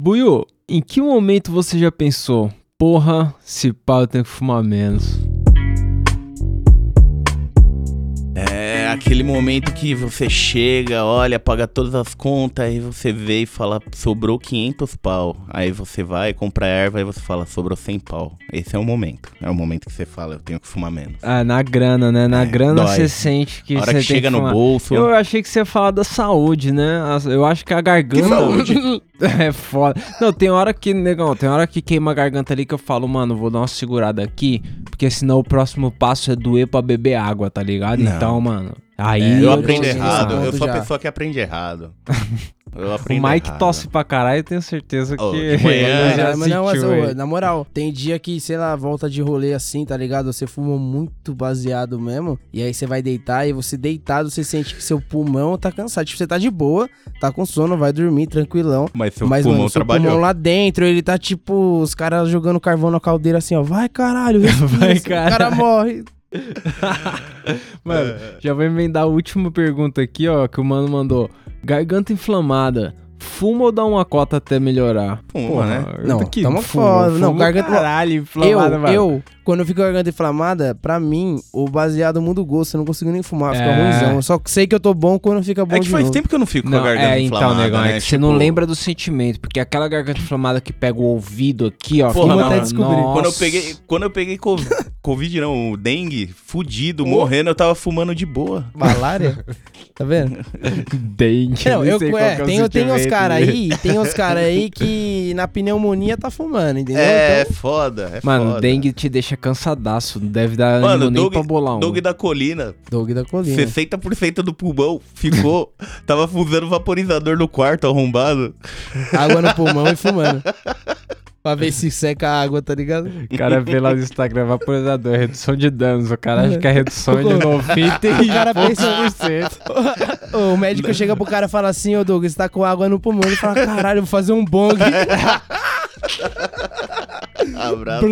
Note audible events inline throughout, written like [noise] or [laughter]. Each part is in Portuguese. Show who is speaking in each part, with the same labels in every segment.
Speaker 1: Buiu, em que momento você já pensou, porra, se pá eu tenho que fumar menos?
Speaker 2: É aquele momento que você chega, olha, paga todas as contas, aí você vê e fala, sobrou 500 pau. Aí você vai, compra erva, e você fala, sobrou 100 pau. Esse é o momento. É o momento que você fala, eu tenho que fumar menos.
Speaker 1: Ah, na grana, né? Na
Speaker 2: É,
Speaker 1: grana
Speaker 2: dói.
Speaker 1: você sente que
Speaker 2: A hora
Speaker 1: você
Speaker 2: que chega no bolso.
Speaker 1: Eu achei que você ia falar da saúde, né? Eu acho que a garganta.
Speaker 2: saúde? [laughs] [laughs]
Speaker 1: é foda. Não, tem hora que, negão, tem hora que queima a garganta ali que eu falo, mano, vou dar uma segurada aqui, porque senão o próximo passo é doer pra beber água, tá ligado?
Speaker 2: Não.
Speaker 1: Então, mano. Aí
Speaker 2: É, eu
Speaker 3: eu
Speaker 2: aprendo errado. Eu sou a
Speaker 3: já.
Speaker 2: pessoa que aprende errado. [laughs]
Speaker 1: O Mike
Speaker 2: errado.
Speaker 1: tosse pra caralho, eu tenho certeza que.
Speaker 2: Oh, de manhã,
Speaker 1: já
Speaker 3: Caralho, mas não, mas, ô,
Speaker 1: aí.
Speaker 3: na moral, tem dia que, sei lá, volta de rolê assim, tá ligado? Você fumou muito baseado mesmo, e aí você vai deitar, e você deitado, você sente que seu pulmão tá cansado. Tipo, você tá de boa, tá com sono, vai dormir tranquilão.
Speaker 2: Mas seu
Speaker 3: mas,
Speaker 2: pulmão
Speaker 3: mano, seu
Speaker 2: trabalhou.
Speaker 3: pulmão lá dentro, ele tá tipo, os caras jogando carvão na caldeira assim, ó. Vai, caralho, respira, [laughs]
Speaker 1: Vai,
Speaker 3: o cara morre. [laughs]
Speaker 1: Mano, já vou emendar a última pergunta aqui, ó, que o mano mandou. Garganta inflamada. Fuma ou dá uma cota até melhorar?
Speaker 2: Fuma, né?
Speaker 3: Não,
Speaker 1: que
Speaker 3: tamo
Speaker 1: fuma,
Speaker 3: foda. Não, garganta-
Speaker 1: Caralho,
Speaker 3: Eu,
Speaker 1: inflamada, mano.
Speaker 3: eu, quando eu fico com a garganta inflamada, pra mim, o baseado muda o gosto. Eu não consigo nem fumar, fica
Speaker 1: É.
Speaker 3: ruimzão. Eu só sei que eu tô bom quando fica bom
Speaker 2: É que
Speaker 3: de
Speaker 2: faz
Speaker 3: novo.
Speaker 2: tempo que eu não fico
Speaker 1: Não,
Speaker 2: com a garganta
Speaker 1: é, então,
Speaker 2: inflamada,
Speaker 1: negão,
Speaker 2: né?
Speaker 1: é que você não
Speaker 2: Tipo,
Speaker 1: lembra do sentimento, porque aquela garganta inflamada que pega o ouvido aqui, ó.
Speaker 2: Porra, não,
Speaker 3: até descobrir.
Speaker 1: nossa.
Speaker 2: Quando eu peguei, quando eu peguei co- [laughs] Covid, não, o dengue, fudido, morrendo, eu tava fumando de boa.
Speaker 3: Malária? tá vendo? [laughs]
Speaker 1: Dengue,
Speaker 3: Não, eu, é,
Speaker 1: é
Speaker 3: tem, tem uns
Speaker 1: sentimento
Speaker 3: caras aí, tem uns caras aí que na pneumonia tá fumando, entendeu?
Speaker 2: É,
Speaker 3: Então,
Speaker 2: foda, é
Speaker 1: Mano,
Speaker 2: foda.
Speaker 1: dengue te deixa cansadaço, não deve dar
Speaker 2: Mano,
Speaker 1: ânimo nem
Speaker 2: Doug-
Speaker 1: pra bolar um.
Speaker 2: Doug da colina,
Speaker 3: Doug da colina.
Speaker 2: 60% do pulmão ficou. [laughs] tava usando vaporizador no quarto arrombado.
Speaker 3: Água no pulmão e fumando. pra ver se seca a água, tá ligado?
Speaker 1: O cara vê lá no Instagram, vaporizador, redução de danos. O cara acha que a redução é de 90
Speaker 3: O cara pensa- o médico chega pro cara e fala assim, ô Doug, você tá com água no pulmão. Ele fala, caralho, eu vou fazer um bong. [laughs]
Speaker 2: Abraço.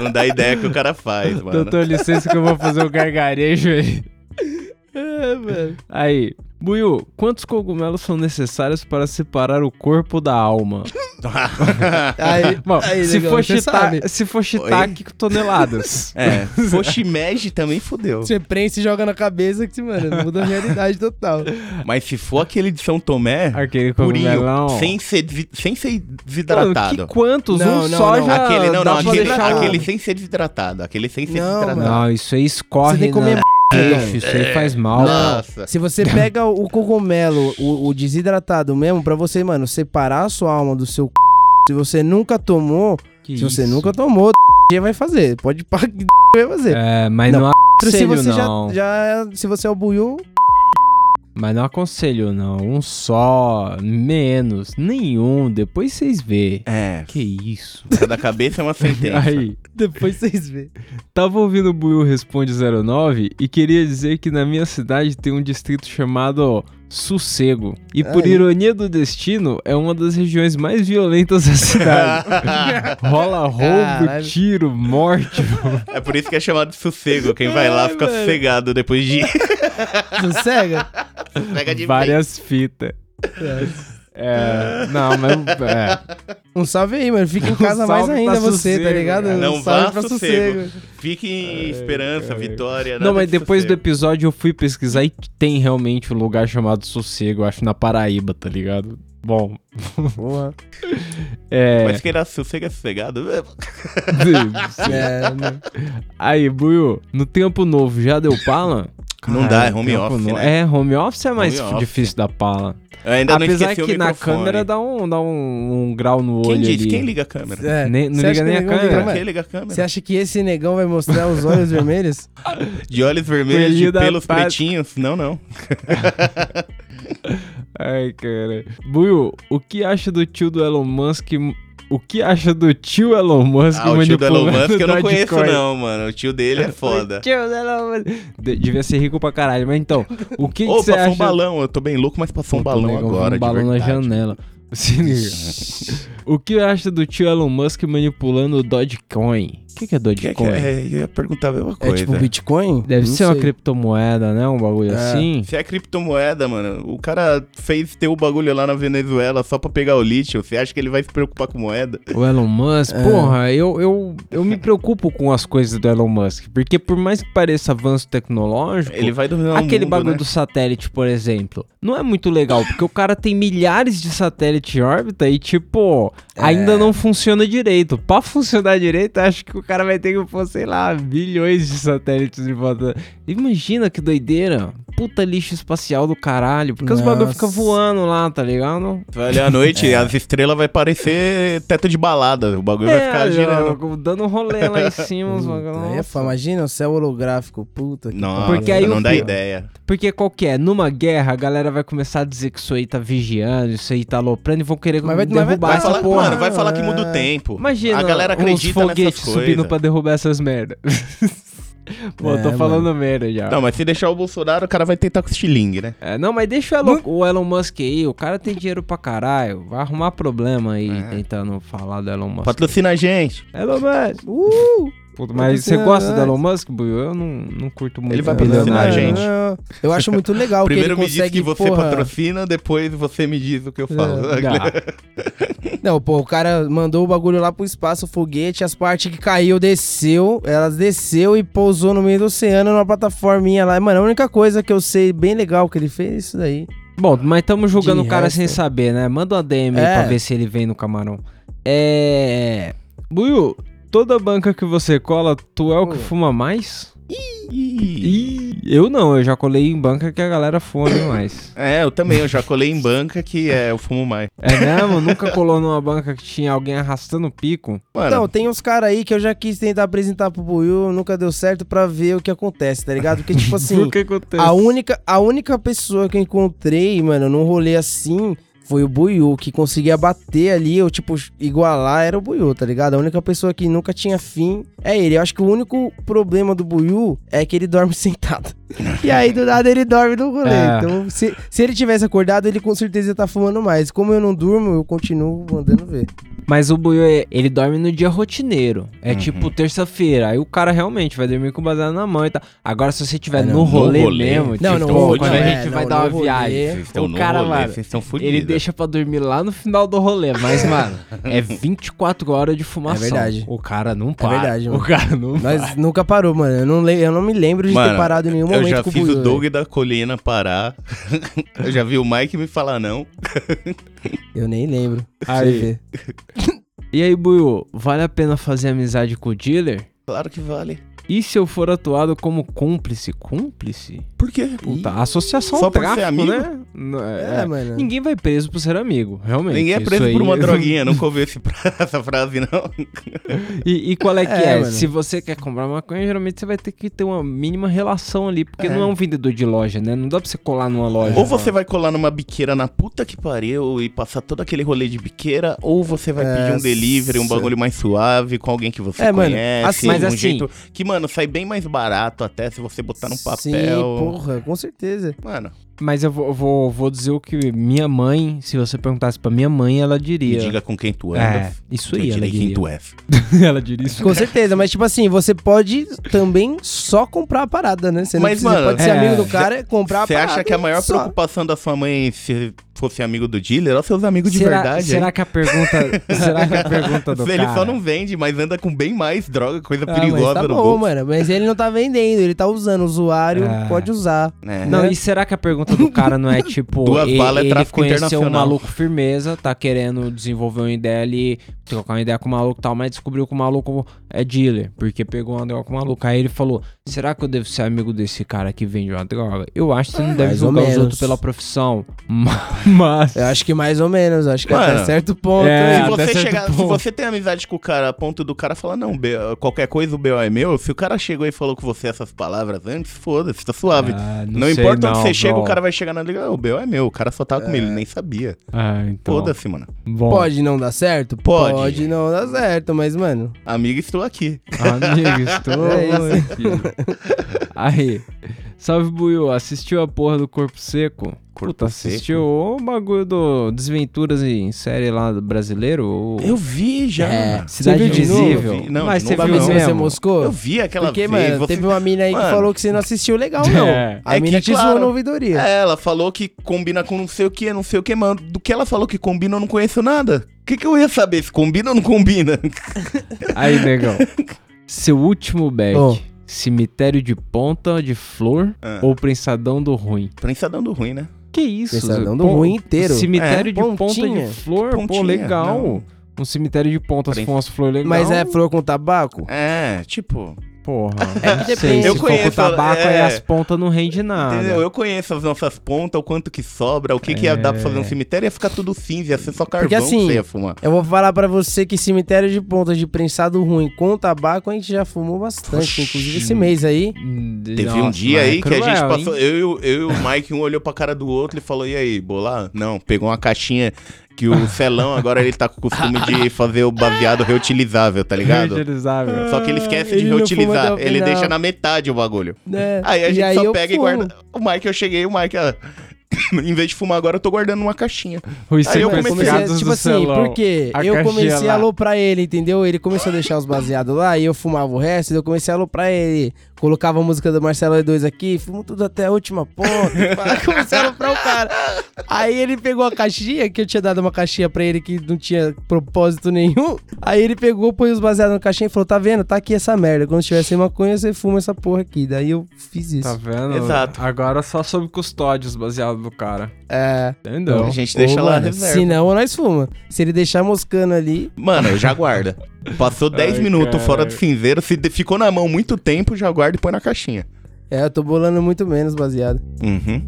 Speaker 2: Não dá ideia que o cara faz, mano.
Speaker 1: Doutor, licença que eu vou fazer um gargarejo aí.
Speaker 3: é, velho.
Speaker 1: Aí, Buiu, quantos cogumelos são necessários para separar o corpo da alma? [laughs]
Speaker 3: Aí,
Speaker 1: Bom,
Speaker 3: aí,
Speaker 1: se,
Speaker 3: negão,
Speaker 1: for
Speaker 3: você
Speaker 1: chita-
Speaker 3: sabe.
Speaker 1: se for shiitake, toneladas. [laughs]
Speaker 2: É, Foshimeji também fudeu.
Speaker 3: Você prensa e joga na cabeça que, mano, muda a realidade total.
Speaker 2: Mas se for aquele de São Tomé,
Speaker 1: Aquele
Speaker 2: purinho, sem ser, sem ser
Speaker 1: Mano,
Speaker 2: desidratado.
Speaker 1: que quantos?
Speaker 3: Não,
Speaker 1: um
Speaker 3: não,
Speaker 1: só
Speaker 3: não.
Speaker 1: já
Speaker 2: Aquele, não, não, aquele, aquele sem ser desidratado. Aquele sem ser
Speaker 3: Não,
Speaker 2: desidratado.
Speaker 3: mano.
Speaker 1: Não, isso aí escorre
Speaker 3: Você tem que comer
Speaker 1: na... Ixi, isso aí faz mal.
Speaker 2: Nossa.
Speaker 3: Se você pega o cogumelo, o, o desidratado mesmo, pra você, mano, separar a sua alma do seu c... Se você nunca tomou,
Speaker 1: Que
Speaker 3: se você
Speaker 1: isso?
Speaker 3: nunca tomou, vai fazer. Pode pagar [laughs] que vai fazer.
Speaker 1: É, mas
Speaker 3: Não,
Speaker 1: não,
Speaker 3: se
Speaker 1: aconselho
Speaker 3: você já,
Speaker 1: não.
Speaker 3: já. Se você é o buiu,
Speaker 1: Mas não aconselho não. Um só, menos, nenhum. Depois vocês vê.
Speaker 2: É,
Speaker 1: Que isso?
Speaker 2: cada cabeça é uma sentença. [laughs]
Speaker 1: Aí,
Speaker 3: depois vocês vê.
Speaker 1: tava ouvindo o Buiu Responde 09 e queria dizer que na minha cidade tem um distrito chamado Sossego. E por
Speaker 3: Aí.
Speaker 1: ironia do destino, é uma das regiões mais violentas da cidade. [laughs] Rola roubo,
Speaker 3: Caralho.
Speaker 1: tiro, morte.
Speaker 2: É por isso que é chamado de sossego. Quem vai lá
Speaker 3: Ai,
Speaker 2: fica
Speaker 3: velho.
Speaker 2: sossegado depois de.
Speaker 3: Sossega?
Speaker 2: Pega de
Speaker 1: várias fitas. É, não, mas é,
Speaker 3: Um salve aí, mano. Fica em
Speaker 1: Um
Speaker 3: casa mais
Speaker 1: salve
Speaker 3: ainda você, tá
Speaker 1: sossego,
Speaker 3: ligado?
Speaker 1: cara.
Speaker 3: Um
Speaker 2: Não
Speaker 3: salve
Speaker 2: vá
Speaker 3: pra
Speaker 2: sossego. Fique em esperança,
Speaker 1: cara.
Speaker 2: vitória.
Speaker 1: Não, mas
Speaker 2: de
Speaker 1: depois do
Speaker 2: sossego.
Speaker 1: episódio eu fui pesquisar e tem realmente um lugar chamado Sossego, acho na Paraíba, tá ligado? Bom,
Speaker 3: Porra. [laughs]
Speaker 1: é.
Speaker 2: Mas quem dá sossego é sossegado. [laughs]
Speaker 3: É, né?
Speaker 1: Aí, Buiu, no tempo novo já deu pala?
Speaker 2: Não dá, é home office,
Speaker 1: no-
Speaker 2: né?
Speaker 1: É, home office é mais
Speaker 2: office.
Speaker 1: difícil da pala.
Speaker 2: Eu ainda não
Speaker 1: Apesar
Speaker 2: esqueci
Speaker 1: que
Speaker 2: o
Speaker 1: na
Speaker 2: microfone.
Speaker 1: câmera dá um, dá um, um grau no
Speaker 2: Quem
Speaker 1: olho ali.
Speaker 2: Quem liga a câmera?
Speaker 3: É.
Speaker 1: Nem- não liga nem a câmera.
Speaker 3: liga
Speaker 2: Quem liga a câmera?
Speaker 3: Você acha que esse negão vai mostrar os olhos vermelhos? [laughs] [laughs]
Speaker 2: De olhos vermelhos, de pelos pretinhos? Não, não. [laughs]
Speaker 1: Ai, cara. Buiu, o que acha do tio do Elon Musk... O que acha do tio Elon Musk
Speaker 2: Ah, o tio do Elon Musk eu não [laughs] conheço, não, mano. O tio dele é [laughs] foda.
Speaker 1: O tio do Elon Musk... De- Devia ser rico pra caralho, mas então, o que, que
Speaker 2: Ô,
Speaker 1: você
Speaker 2: passou
Speaker 1: acha...
Speaker 2: um balão. Eu tô bem louco, mas passou um balão
Speaker 1: negão,
Speaker 2: agora.
Speaker 1: Um balão na janela. [laughs] Se liga. o que acha do tio Elon Musk manipulando o Dogecoin? O que, que é
Speaker 2: é,
Speaker 1: Dogecoin?
Speaker 2: que é, eu ia perguntar a mesma
Speaker 3: É
Speaker 2: coisa.
Speaker 3: tipo Bitcoin?
Speaker 1: Deve
Speaker 3: Não
Speaker 1: ser uma
Speaker 3: sei.
Speaker 1: criptomoeda, né? Um bagulho
Speaker 3: É.
Speaker 1: assim.
Speaker 2: Se é criptomoeda, mano, o cara fez ter o bagulho lá na Venezuela só pra pegar o lítio. Você acha que ele vai se preocupar com moeda?
Speaker 1: O Elon Musk,
Speaker 3: É.
Speaker 1: porra, eu, eu, eu me preocupo com as coisas do Elon Musk. Porque por mais que pareça avanço tecnológico,
Speaker 2: Ele vai dominar
Speaker 1: aquele
Speaker 2: mundo,
Speaker 1: bagulho
Speaker 2: né?
Speaker 1: do satélite, por exemplo, não é muito legal. Porque o cara tem milhares de satélites em órbita e, tipo,
Speaker 3: É.
Speaker 1: ainda não funciona direito. Pra funcionar direito, acho que o cara vai ter que pôr, sei lá, bilhões de satélites em volta. Imagina que doideira. Puta lixo espacial do caralho. Porque os bagulho
Speaker 3: Nossa.
Speaker 1: ficam voando lá, tá ligado?
Speaker 2: Vai olhar à noite, as estrelas vai parecer teto de balada. O bagulho vai ficar girando.
Speaker 1: É, dando rolê lá em [laughs] cima. os bagulho,
Speaker 3: Aí é
Speaker 1: nossa.
Speaker 3: Imagina o céu holográfico, puta que
Speaker 2: Não,
Speaker 1: Porque aí
Speaker 2: não
Speaker 1: o
Speaker 2: dá ideia.
Speaker 1: Porque qual que é? Numa guerra, a galera vai começar a dizer que isso aí tá vigiando, isso aí tá aloprando e vão querer
Speaker 3: Mas vai- mas vai-
Speaker 1: derrubar
Speaker 2: Vai
Speaker 1: essa
Speaker 2: falar,
Speaker 1: porra.
Speaker 2: mano, vai falar que muda o
Speaker 3: É.
Speaker 2: tempo.
Speaker 1: Imagina
Speaker 2: a galera acredita nessas
Speaker 1: subindo
Speaker 2: coisas.
Speaker 1: pra derrubar essas merda. [laughs] Pô,
Speaker 3: É,
Speaker 1: tô
Speaker 3: mano.
Speaker 1: falando merda já.
Speaker 2: Não, mas se deixar o Bolsonaro, o cara vai tentar com estilingue, né?
Speaker 1: É, não, mas deixa o Elon, o Elon Musk aí, o cara tem dinheiro pra caralho, vai arrumar problema aí
Speaker 2: É.
Speaker 1: tentando falar do Elon Musk.
Speaker 2: Patrocina a gente.
Speaker 1: Elon Musk!
Speaker 3: Uh!
Speaker 1: Puta, mas você gosta do
Speaker 3: nós.
Speaker 1: Elon Musk, Buiu? Eu não, não curto muito.
Speaker 2: Ele vai patrocinar a gente.
Speaker 3: Eu acho muito legal
Speaker 2: Primeiro
Speaker 3: que
Speaker 2: me
Speaker 3: ele
Speaker 2: diz
Speaker 3: consegue,
Speaker 2: que você
Speaker 3: porra...
Speaker 2: patrocina, depois você me diz o que eu falo.
Speaker 1: Ah, [laughs]
Speaker 3: Não, pô, o cara mandou o bagulho lá pro espaço, o foguete, as partes que caiu, desceu, elas desceu e pousou no meio do oceano numa plataforminha lá. Mano, a única coisa que eu sei bem legal que ele fez é isso daí.
Speaker 1: Bom, mas estamos julgando
Speaker 3: De
Speaker 1: o cara
Speaker 3: resto-
Speaker 1: sem saber, né? Manda uma DM aí
Speaker 3: É.
Speaker 1: pra ver se ele vem no camarão. É. Buiu, toda banca que você cola, tu é o que
Speaker 3: Hum.
Speaker 1: fuma mais?
Speaker 2: Ih.
Speaker 1: Ih, eu não, eu já colei em banca que a galera fuma demais.
Speaker 2: É, eu também, eu já colei em banca que é, eu fumo mais.
Speaker 1: É mesmo? Nunca colou numa banca que tinha alguém arrastando o pico?
Speaker 2: Mano,
Speaker 3: Então, tem uns caras aí que eu já quis tentar apresentar pro Buiu, nunca deu certo pra ver o que acontece, tá ligado? Porque, tipo [laughs] assim,
Speaker 1: o que acontece?
Speaker 3: a única, a única pessoa que eu encontrei, mano, num rolê assim, foi o Buiu, que conseguia bater ali, ou tipo, igualar era o Buiu, tá ligado? A única pessoa que nunca tinha fim é ele. Eu acho que o único problema do Buiu é que ele [laughs] dorme sentado. [laughs] E aí, do nada, ele dorme no rolê.
Speaker 1: É.
Speaker 3: Então, se, se ele tivesse acordado, ele com certeza ia tá fumando mais. Como eu não durmo, eu continuo mandando ver.
Speaker 1: Mas o Buiu, é- ele dorme no dia rotineiro. É
Speaker 2: Uhum.
Speaker 1: tipo terça-feira. Aí o cara realmente vai dormir com o baseado na mão e tal. Agora, se você tiver
Speaker 3: não.
Speaker 1: no
Speaker 2: No
Speaker 1: rolê,
Speaker 2: rolê.
Speaker 1: mesmo,
Speaker 3: Não,
Speaker 1: tipo,
Speaker 3: no
Speaker 1: pô,
Speaker 2: rolê,
Speaker 1: quando a
Speaker 3: é,
Speaker 1: gente vai
Speaker 3: não,
Speaker 1: dar uma
Speaker 3: rolê.
Speaker 1: viagem, o cara,
Speaker 2: rolê,
Speaker 1: mano, ele deixa pra dormir lá no final do rolê. Mas, [laughs] mano, é 24 horas de fumação.
Speaker 3: É verdade.
Speaker 1: O cara não para.
Speaker 3: verdade,
Speaker 1: O
Speaker 3: mano.
Speaker 1: cara não para.
Speaker 3: Mas nunca parou, mano. Eu não, le- eu não me lembro de ter
Speaker 2: Mano,
Speaker 3: parado em nenhum
Speaker 2: eu já
Speaker 3: com
Speaker 2: fiz
Speaker 3: Buiu,
Speaker 2: o Doug da colina parar. [laughs] eu já vi o Mike me falar não.
Speaker 3: Eu nem lembro.
Speaker 1: Aí. E aí, Buiu, vale a pena fazer amizade com o dealer?
Speaker 2: Claro que vale.
Speaker 1: E se eu for atuado como cúmplice? Cúmplice?
Speaker 2: Por quê?
Speaker 1: Puta, associação
Speaker 2: Só por ser amigo?
Speaker 1: né?
Speaker 3: É,
Speaker 1: é.
Speaker 3: mano.
Speaker 1: Ninguém vai preso por ser amigo, realmente.
Speaker 2: Ninguém é preso
Speaker 1: aí-
Speaker 2: por uma droguinha, [laughs] nunca ouvi esse- [laughs] essa frase, não.
Speaker 1: E, e qual é que
Speaker 3: É,
Speaker 1: é?
Speaker 3: mano.
Speaker 1: Se você quer comprar maconha, geralmente você vai ter que ter uma mínima relação ali, porque
Speaker 2: É.
Speaker 1: não é um vendedor de loja, né? Não dá pra você colar numa loja.
Speaker 2: Ou você vai colar numa biqueira na puta que pariu e passar todo aquele rolê de biqueira, ou você vai pedir um delivery, um bagulho mais suave, com alguém que você
Speaker 3: É, mano,
Speaker 2: conhece,
Speaker 3: assim-
Speaker 1: Mas
Speaker 2: um
Speaker 1: assim-
Speaker 2: jeito que, mano, sai bem mais barato até se você botar num papel.
Speaker 3: Sim, porra, com certeza.
Speaker 2: Mano,
Speaker 1: Mas eu vou, vou, vou dizer o que minha mãe, se você perguntasse pra minha mãe, ela
Speaker 2: me
Speaker 1: diria.
Speaker 2: diga com quem tu
Speaker 1: É, isso
Speaker 2: que eu
Speaker 1: aí, ela
Speaker 2: direi quem
Speaker 1: diria.
Speaker 2: tu és. [laughs]
Speaker 1: ela diria isso.
Speaker 3: Com certeza, mas tipo assim, você pode também só comprar a parada, né? Você não
Speaker 2: Mas,
Speaker 3: precisa,
Speaker 2: mano,
Speaker 3: pode ser
Speaker 1: é,
Speaker 3: amigo do cara e comprar a
Speaker 2: Você
Speaker 3: parada.
Speaker 2: acha que a maior
Speaker 3: só.
Speaker 2: preocupação da sua mãe se fosse amigo do dealer ou seus amigos de
Speaker 1: será,
Speaker 2: verdade?
Speaker 1: será
Speaker 2: hein?
Speaker 1: que a pergunta. [laughs] será que a pergunta do
Speaker 2: Ele
Speaker 1: cara...
Speaker 2: só não vende, mas anda com bem mais droga, coisa
Speaker 3: Ah,
Speaker 2: perigosa
Speaker 3: tá
Speaker 2: no
Speaker 3: bom,
Speaker 2: bolso.
Speaker 3: mano. Mas ele não tá vendendo, ele tá usando. O usuário
Speaker 1: É.
Speaker 3: pode usar.
Speaker 2: É.
Speaker 1: Não,
Speaker 3: né?
Speaker 1: e será que a pergunta do cara não é [laughs] tipo,
Speaker 2: Duas
Speaker 1: e-
Speaker 2: balas é
Speaker 1: ele
Speaker 2: tráfico
Speaker 1: conheceu um maluco firmeza, tá querendo desenvolver uma ideia ali, trocar uma ideia com o maluco e tal, mas descobriu que o maluco é dealer, porque pegou uma droga com o maluco. Aí ele falou, será que eu devo ser amigo desse cara que vende uma droga? Eu acho que você não deve
Speaker 3: mais ou
Speaker 1: julgar os
Speaker 3: menos.
Speaker 1: outros pela profissão, [laughs] mas...
Speaker 3: Eu acho que mais ou menos, acho que
Speaker 2: Mano,
Speaker 3: até certo ponto.
Speaker 1: é?
Speaker 2: Se você, chegar, se
Speaker 1: ponto.
Speaker 2: você tem amizade com o cara a ponto do cara falar, não, qualquer coisa o BO é meu, se o cara chegou e falou com você essas palavras antes, foda-se, tá suave.
Speaker 1: Ah,
Speaker 2: não
Speaker 1: sei
Speaker 2: importa onde
Speaker 1: não,
Speaker 2: você chega, o cara vai chegar na liga, "Ah, o BO é meu, o cara só tava com ele, nem sabia.
Speaker 1: Ah, então...
Speaker 2: Foda-se, mano.
Speaker 1: Bom,
Speaker 3: Pode não dar certo?
Speaker 2: Pode.
Speaker 3: não dar certo, mas, mano.
Speaker 2: Amigo, estou aqui.
Speaker 1: Amigo, estou [laughs]
Speaker 3: É
Speaker 1: aqui. Aí, Salve, Buiu. Assistiu a porra do Corpo Seco?
Speaker 2: Corpo
Speaker 1: Puta,
Speaker 2: Seco?
Speaker 1: assistiu o bagulho do Desventuras em série lá do brasileiro? O...
Speaker 2: Eu vi já.
Speaker 3: É.
Speaker 1: Cidade? Invisível.
Speaker 2: Não,
Speaker 1: Mas você viu
Speaker 3: ver se
Speaker 1: mesmo?
Speaker 3: você moscou?
Speaker 2: Eu vi aquela
Speaker 3: Porque,
Speaker 2: vez.
Speaker 3: mano,
Speaker 2: você-
Speaker 3: teve uma mina aí que
Speaker 2: Mano.
Speaker 3: falou que você não assistiu legal, não.
Speaker 1: É.
Speaker 3: A
Speaker 2: É
Speaker 3: mina
Speaker 2: que,
Speaker 3: te zoou
Speaker 2: claro,
Speaker 3: na ouvidoria.
Speaker 2: É, ela falou que combina com não sei o que, não sei o que, mano. Do que ela falou que combina, eu não conheço nada. O que, que eu ia saber se combina ou não combina? [laughs]
Speaker 1: Aí, negão. Seu último bet.
Speaker 3: Oh.
Speaker 1: Cemitério de Ponta de Flor
Speaker 2: Ah.
Speaker 1: ou Prensadão do Ruim?
Speaker 2: Prensadão do ruim, né?
Speaker 1: Que isso?
Speaker 3: Prensadão do
Speaker 1: Pon-
Speaker 3: Ruim inteiro.
Speaker 1: Cemitério
Speaker 2: É,
Speaker 1: de Ponta
Speaker 3: pontinha.
Speaker 1: de Flor? Pô, legal.
Speaker 2: não.
Speaker 1: Um cemitério de ponta, se
Speaker 2: Pren-
Speaker 1: for umas flores legal.
Speaker 3: Mas é flor com tabaco?
Speaker 2: É, tipo.
Speaker 1: Porra.
Speaker 3: É que depende.
Speaker 1: Se
Speaker 2: Eu
Speaker 1: for com
Speaker 2: conheço,
Speaker 1: tabaco, aí
Speaker 2: é.
Speaker 1: as pontas não rende nada.
Speaker 2: Entendeu? Eu conheço as nossas pontas, o quanto que sobra, o que, que ia dar pra fazer um cemitério, ia ficar tudo cinza, ia ser só carvão
Speaker 3: Porque, assim,
Speaker 2: que você ia fumar.
Speaker 3: Eu vou falar pra você que cemitério de ponta de prensado ruim com tabaco a gente já fumou bastante.
Speaker 2: Oxi.
Speaker 3: Inclusive esse mês aí.
Speaker 2: Teve um
Speaker 1: Nossa,
Speaker 2: dia
Speaker 1: mas é
Speaker 2: aí que a gente
Speaker 1: cruel,
Speaker 2: passou.
Speaker 1: hein?
Speaker 2: Eu, e o- eu e o Mike, um olhou pra cara do outro e falou: E aí, bolar? Não, pegou uma caixinha que o Celão agora ele tá com o costume de [laughs] fazer o baseado reutilizável, tá ligado?
Speaker 1: Reutilizável.
Speaker 2: Só que ele esquece
Speaker 3: Ele
Speaker 2: de
Speaker 3: fuma
Speaker 2: reutilizar,
Speaker 3: até o
Speaker 2: ele
Speaker 3: final.
Speaker 2: deixa na metade o bagulho.
Speaker 3: Né?
Speaker 2: Aí a
Speaker 3: E
Speaker 2: gente só
Speaker 3: eu
Speaker 2: pega
Speaker 3: fumo.
Speaker 2: e guarda. O Mike, eu cheguei, o Mike, ah, [laughs] em vez de fumar agora, eu tô guardando uma caixinha.
Speaker 1: Os
Speaker 2: Aí eu
Speaker 3: Mano,
Speaker 2: comecei
Speaker 3: comecei,
Speaker 1: sequestrados
Speaker 3: tipo
Speaker 1: do
Speaker 3: assim,
Speaker 1: celão.
Speaker 3: porque
Speaker 1: A
Speaker 3: eu
Speaker 1: caixinha
Speaker 3: comecei
Speaker 1: lá.
Speaker 3: a aloprar ele, entendeu? Ele começou a deixar os baseados lá e eu fumava o resto, e eu comecei a aloprar ele. Colocava a música do Marcelo E2 aqui, fumo tudo até a última ponta. pá. [laughs] comecei a aloprar o cara. Aí ele pegou a caixinha, que eu tinha dado uma caixinha pra ele que não tinha propósito nenhum. Aí ele pegou, pôs os baseados na caixinha e falou: Tá vendo? Tá aqui essa merda. Quando tiver sem maconha, você fuma essa porra aqui. Daí eu fiz isso.
Speaker 1: Tá vendo?
Speaker 2: Exato.
Speaker 1: Agora só sob custódios baseado do cara.
Speaker 3: É.
Speaker 1: Entendeu?
Speaker 2: A gente deixa
Speaker 3: Ô,
Speaker 2: lá
Speaker 3: mano,
Speaker 2: reserva.
Speaker 3: Se não, nós fuma. Se ele deixar moscando ali.
Speaker 2: Mano, já guarda. Passou 10
Speaker 1: Ai,
Speaker 2: minutos
Speaker 1: caralho.
Speaker 2: fora do cinzeiro, se ficou na mão muito tempo, já guarda e põe na caixinha.
Speaker 3: É, eu tô bolando muito menos baseado.
Speaker 2: Uhum.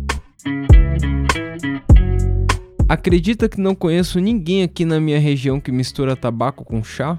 Speaker 1: Acredita que não conheço ninguém aqui na minha região que mistura tabaco com chá?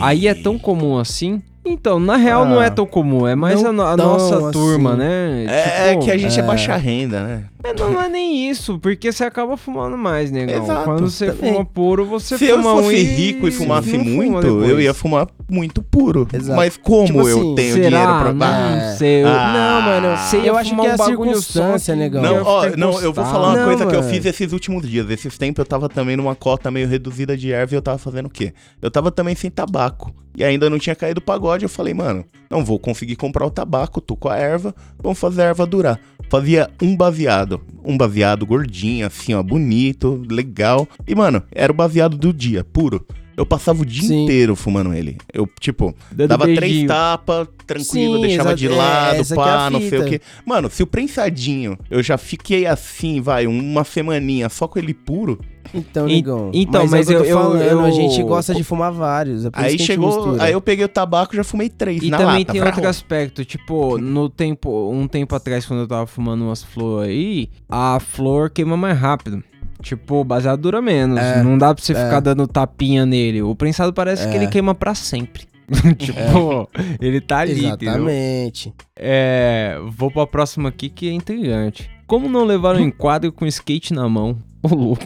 Speaker 1: Aí é tão comum assim? Então, na real,
Speaker 3: Ah,
Speaker 1: não é tão comum. É mais a, no- a nossa
Speaker 3: assim.
Speaker 1: turma, né?
Speaker 2: É,
Speaker 1: Tipo,
Speaker 2: que a gente é.
Speaker 3: é.
Speaker 2: baixa renda, né?
Speaker 1: É, não, não é nem isso, porque você acaba fumando mais, negão.
Speaker 2: Exato,
Speaker 1: Quando você
Speaker 3: também.
Speaker 1: fuma puro, você
Speaker 2: Se eu
Speaker 1: fuma um
Speaker 2: fosse
Speaker 1: e
Speaker 2: rico e fumasse
Speaker 1: não fuma
Speaker 2: muito, eu ia fumar muito puro.
Speaker 3: Exato.
Speaker 2: Mas como
Speaker 3: Tipo
Speaker 2: eu
Speaker 3: assim,
Speaker 2: tenho
Speaker 1: Será?
Speaker 2: dinheiro pra...
Speaker 1: Não
Speaker 3: É.
Speaker 1: sei.
Speaker 2: Ah.
Speaker 3: Não, mano,
Speaker 1: Você ia
Speaker 3: eu acho que é
Speaker 1: um
Speaker 3: a
Speaker 1: bagulho
Speaker 3: circunstância, negão.
Speaker 2: Não, ó, não, eu vou falar uma
Speaker 3: Não,
Speaker 2: coisa que eu
Speaker 3: mano.
Speaker 2: fiz esses últimos dias. Esses tempos eu tava também numa cota meio reduzida de erva e eu tava fazendo o quê? Eu tava também sem tabaco. E ainda não tinha caído o pagode. Eu falei, mano, não vou conseguir comprar o tabaco, tô com a erva, vamos fazer a erva durar. Fazia um baseado. Um baseado gordinho, assim, ó, bonito, legal. E, mano, era o baseado do dia, puro. Eu passava o dia
Speaker 3: Sim.
Speaker 2: inteiro fumando ele. Eu, tipo,
Speaker 1: Dando
Speaker 2: dava três
Speaker 1: beijinho.
Speaker 2: tapas, tranquilo,
Speaker 3: Sim,
Speaker 2: deixava de
Speaker 3: É,
Speaker 2: lado,
Speaker 3: é
Speaker 2: pá,
Speaker 3: a
Speaker 2: não sei o quê. Mano, se o prensadinho eu já fiquei assim, vai, uma semaninha só com ele puro,
Speaker 3: Então,
Speaker 1: En-
Speaker 3: negão.
Speaker 1: então,
Speaker 3: mas,
Speaker 1: mas
Speaker 3: é o que
Speaker 1: eu-
Speaker 3: eu, tô
Speaker 1: eu-
Speaker 3: falando, a gente gosta de fumar vários. É por isso
Speaker 2: aí
Speaker 3: que a gente
Speaker 2: chegou, aí eu peguei o tabaco e já fumei três
Speaker 1: E
Speaker 2: na
Speaker 1: também
Speaker 2: lata.
Speaker 1: tem
Speaker 2: Vrau.
Speaker 1: outro aspecto, tipo, no tempo, um tempo atrás, quando eu tava fumando umas flores aí, a flor queima mais rápido. Tipo, baseado dura menos.
Speaker 3: É,
Speaker 1: não dá pra você
Speaker 3: é.
Speaker 1: ficar dando tapinha nele. O prensado parece que
Speaker 3: É.
Speaker 1: ele queima pra sempre. [laughs] tipo, ele tá ali, entendeu?
Speaker 3: Exatamente.
Speaker 1: É, vou pra próxima aqui que é intrigante. Como não levar um [laughs] enquadro com skate na mão? Ô, louco.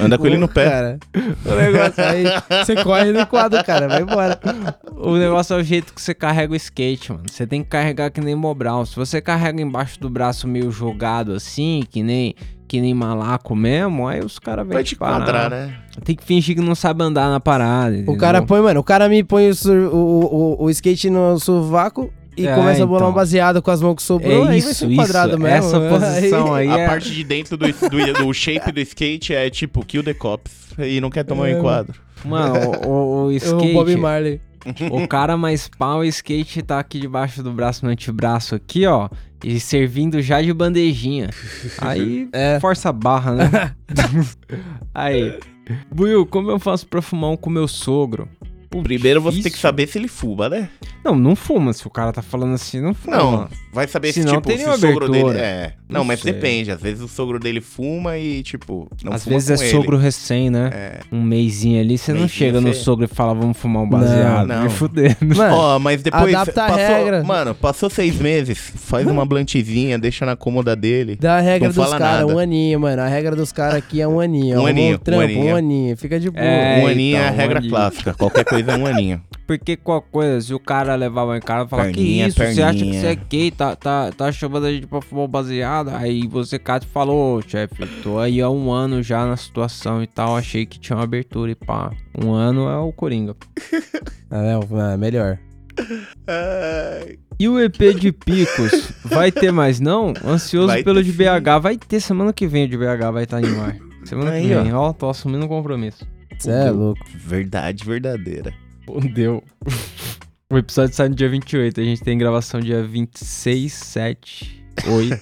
Speaker 2: Anda com ele no pé.
Speaker 3: Cara, o negócio aí, você corre no quadro, cara, vai embora.
Speaker 1: O negócio é o jeito que você carrega o skate, mano. Você tem que carregar que nem Mobral. Se você carrega embaixo do braço meio jogado assim, que nem que nem malaco mesmo, aí os caras vêm
Speaker 2: Vai
Speaker 1: te parar.
Speaker 2: quadrar, né?
Speaker 1: Tem que fingir que não sabe andar na parada.
Speaker 3: O
Speaker 1: entendeu?
Speaker 3: cara põe, mano, o cara me põe o, o, o, o skate no sovaco e
Speaker 1: É,
Speaker 3: começa a bolar
Speaker 1: então.
Speaker 3: um baseado com as mãos que sobrou.
Speaker 1: É
Speaker 3: aí vai
Speaker 1: isso,
Speaker 3: ser um quadrado
Speaker 1: isso.
Speaker 3: mesmo.
Speaker 1: Essa [laughs] posição aí
Speaker 2: A
Speaker 1: é...
Speaker 2: parte de dentro do, do, do shape do skate é tipo kill the cops e não quer tomar um
Speaker 3: É,
Speaker 2: enquadro.
Speaker 1: Mano, o, o, o skate... [laughs]
Speaker 3: o Bob Marley.
Speaker 1: O cara mais pau, o skate tá aqui debaixo do braço, no antebraço aqui, ó. E servindo já de bandejinha. Aí, [laughs]
Speaker 3: É.
Speaker 1: força a barra, né? Aí. Buiu, como eu faço pra fumar um com meu sogro? Pô,
Speaker 2: Primeiro você tem que saber se ele fuma, né?
Speaker 1: Não, não fuma. Se o cara tá falando assim, não fuma.
Speaker 2: Não, vai saber se, tipo,
Speaker 1: tem
Speaker 2: se o sogro
Speaker 1: abertura.
Speaker 2: dele. É. Não,
Speaker 1: Não
Speaker 2: mas
Speaker 1: sei.
Speaker 2: depende. Às vezes o sogro dele fuma e, tipo, não
Speaker 1: Às
Speaker 2: fuma
Speaker 1: vezes é
Speaker 2: ele.
Speaker 1: sogro recém, né?
Speaker 2: É.
Speaker 1: Um mêsinho ali, você não chega no sogro e fala, vamos fumar um baseado.
Speaker 2: Não,
Speaker 1: Me
Speaker 2: não.
Speaker 1: fudendo.
Speaker 3: Mano,
Speaker 2: Ó, mas depois.
Speaker 3: adapta a
Speaker 2: passou,
Speaker 3: regra.
Speaker 2: Mano, passou seis meses, faz uma blantezinha, deixa na cômoda dele.
Speaker 3: dá a regra
Speaker 2: Não
Speaker 3: dos caras, um aninho, mano. A regra dos caras aqui é um aninho.
Speaker 2: Um aninho,
Speaker 3: trampo,
Speaker 2: um aninho.
Speaker 3: um aninho. Fica de boa.
Speaker 1: É,
Speaker 2: um aninho é a
Speaker 1: então, um
Speaker 2: regra clássica. Qualquer depois é um aninho.
Speaker 1: Porque qualquer coisa, se o cara levava em casa e falar, que
Speaker 2: Perninha,
Speaker 1: isso, você acha que
Speaker 2: perninha."
Speaker 1: você é gay, tá, tá, tá chamando a gente pra fumar um baseado? Aí você cata e falou, ô chefe, tô aí há um ano já na situação e tal, achei que tinha uma abertura e pá. Um ano é o Coringa. [laughs]
Speaker 3: Não, é melhor.
Speaker 1: E o EP de Picos, vai ter mais não? Ansioso
Speaker 2: Vai
Speaker 1: pelo
Speaker 2: ter
Speaker 1: de. BH, vai ter, semana que vem o de BH vai estar em ar. Semana
Speaker 2: Aí,
Speaker 1: que vem, ó, tô assumindo um compromisso.
Speaker 3: Você é louco.
Speaker 2: verdade verdadeira.
Speaker 1: Fodeu. O episódio sai no dia 28, a gente tem gravação dia 26, 7, 8,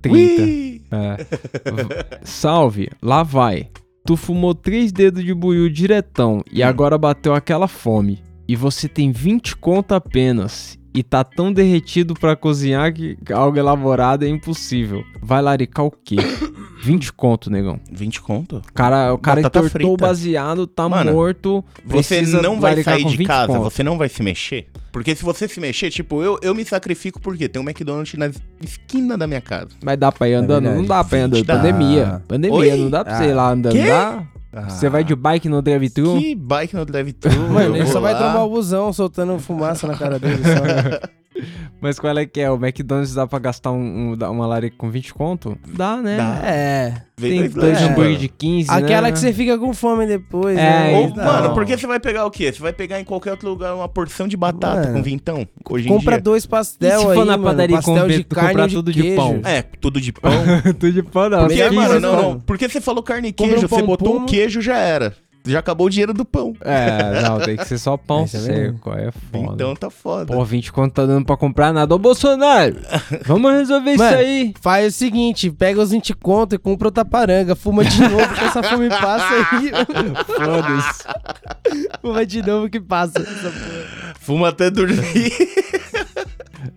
Speaker 1: 30.
Speaker 2: Ui!
Speaker 1: É. Salve, lá vai. Tu fumou três dedos de buiu diretão e agora bateu aquela fome. E você tem 20 conto apenas. E tá tão derretido pra cozinhar que algo elaborado é impossível. Vai laricar o quê? [coughs] 20 conto, negão.
Speaker 2: 20 conto?
Speaker 1: O cara, o cara
Speaker 2: Batata
Speaker 1: entortou o
Speaker 2: frita.
Speaker 1: baseado, tá
Speaker 2: Mano,
Speaker 1: morto.
Speaker 2: Você não vai sair de
Speaker 1: 20
Speaker 2: casa,
Speaker 1: conto.
Speaker 2: você não vai se mexer. Porque se você se mexer, tipo, eu, eu me sacrifico porque tem um McDonald's na esquina da minha casa.
Speaker 1: Mas dá pra ir andando?
Speaker 3: verdade.
Speaker 1: não dá pra ir andando.
Speaker 2: Dá.
Speaker 1: Pandemia. Pandemia,
Speaker 2: Oi?
Speaker 1: não dá pra você
Speaker 3: Ah.
Speaker 1: ir lá andando.
Speaker 2: Quê?
Speaker 1: Dá? Você vai de bike no drive-thru?
Speaker 2: Que bike no drive-thru?
Speaker 3: Mano, ele só vai
Speaker 2: lá.
Speaker 3: trombar o busão soltando fumaça na cara dele. Só, né? [laughs]
Speaker 1: Mas qual é que é? O McDonald's dá pra gastar um, um- uma larica com 20 conto? Dá, né?
Speaker 2: Dá.
Speaker 3: É.
Speaker 2: Vem
Speaker 1: Tem
Speaker 2: dois
Speaker 1: hambúrguer
Speaker 2: mano.
Speaker 1: de 15,
Speaker 3: Aquela
Speaker 1: né?
Speaker 3: que você fica com fome depois.
Speaker 1: É,
Speaker 3: né?
Speaker 2: Ou,
Speaker 1: Então.
Speaker 2: mano, porque você vai pegar o quê? Você vai pegar em qualquer outro lugar uma porção de batata
Speaker 3: Mano,
Speaker 2: com vintão? Hoje em
Speaker 3: Compra
Speaker 2: dia.
Speaker 3: dois pastel
Speaker 1: E se
Speaker 3: aí,
Speaker 1: for na
Speaker 3: mano,
Speaker 1: padaria
Speaker 3: pastel
Speaker 1: compre-
Speaker 3: de carne
Speaker 1: comprar
Speaker 3: ou de
Speaker 1: tudo de
Speaker 3: queijo.
Speaker 1: pão?
Speaker 2: É, tudo de [laughs] pão.
Speaker 1: Tudo de pão, não.
Speaker 2: Porque, mano,
Speaker 3: mano,
Speaker 2: não, não.
Speaker 3: mano.
Speaker 2: Porque você falou carne e queijo,
Speaker 3: um
Speaker 2: você
Speaker 3: pão
Speaker 2: botou o queijo, já era. Já acabou o dinheiro do pão.
Speaker 1: É, não, tem que ser só pão
Speaker 3: Esse é
Speaker 1: seco. É foda.
Speaker 2: Então tá foda.
Speaker 1: Pô, 20 conto tá dando pra comprar nada. Ô, Bolsonaro, vamos resolver isso
Speaker 3: Mano,
Speaker 1: aí.
Speaker 3: Faz o seguinte, pega os 20 conto e compra outra paranga. Fuma de novo que essa fome passa aí. [laughs]
Speaker 1: Foda-se.
Speaker 3: Fuma de novo que passa.
Speaker 2: Fuma até dormir.